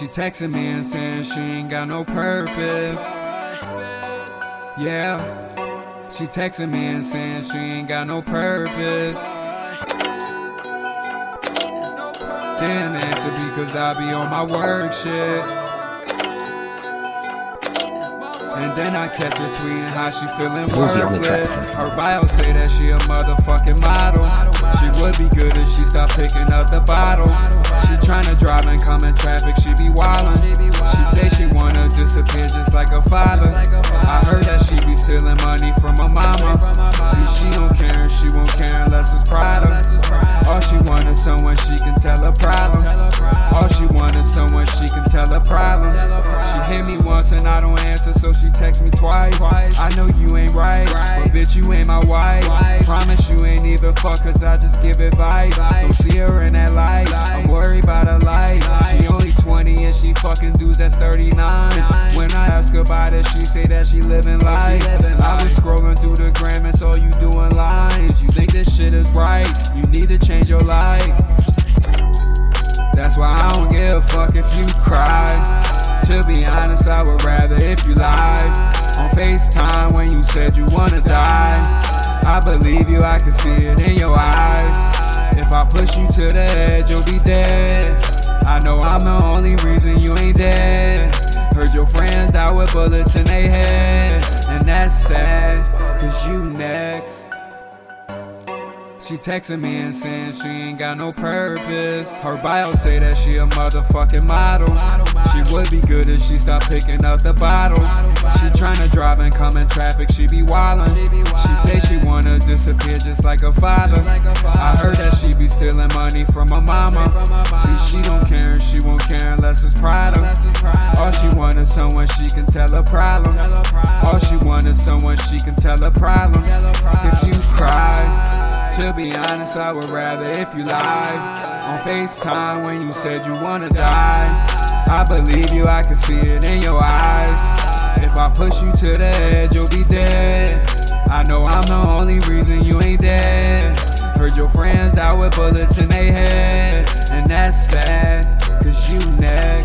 She texting me and saying she ain't got no purpose. Yeah. She texting me and saying she ain't got no purpose. Didn't answer because I be on my work shit. And then I catch her tweeting how she feeling Uzi on the track. worthless. Her bio say that she a motherfucking model. Would be good if she stopped picking up the bottle. She tryna drive and come in traffic, she be wildin'. She say she wanna disappear just like her father. I heard that she be stealing money from her mama. See, she don't care, she won't care unless it's Prada. All she want is someone she can tell her problems. All she want is someone she can tell her problems. She hit me once and I don't answer, so she text me twice. I know you ain't right, bitch, you ain't my wife. Promise you ain't even fuck, cause I just give advice. Don't see her in that light. I'm worried about her life. She only 20 and she fucking dudes that's 39. When I ask her about it, she say that she living life. I was scrolling through the gram and saw you doing lines. You think this shit is right? You need to change your life. That's why I don't give a fuck if you cry. To be honest, I would rather if you lied. On FaceTime when you said you wanna die. I believe you, I can see it in your eyes. If I push you to the edge, you'll be dead. I know I'm the only reason you ain't dead. Heard your friends die with bullets in their head. And that's sad, cause you next. She texting me and saying she ain't got no purpose. Her bio say that she a motherfucking model. She would be good if she stopped picking up the bottle. She tryna drive and come in traffic, she be wildin'. She say she wanna disappear just like her father. I heard that she be stealing money from her mama. See, she don't care and she won't care unless it's pride. All she want is someone she can tell her problems. All she want is someone she can tell her problems. If you cry. To be honest, I would rather if you lied on FaceTime when you said you wanna die. I believe you, I can see it in your eyes. If I push you to the edge, you'll be dead. I know I'm the only reason you ain't dead. Heard your friends die with bullets in their head, and that's sad, cause you next.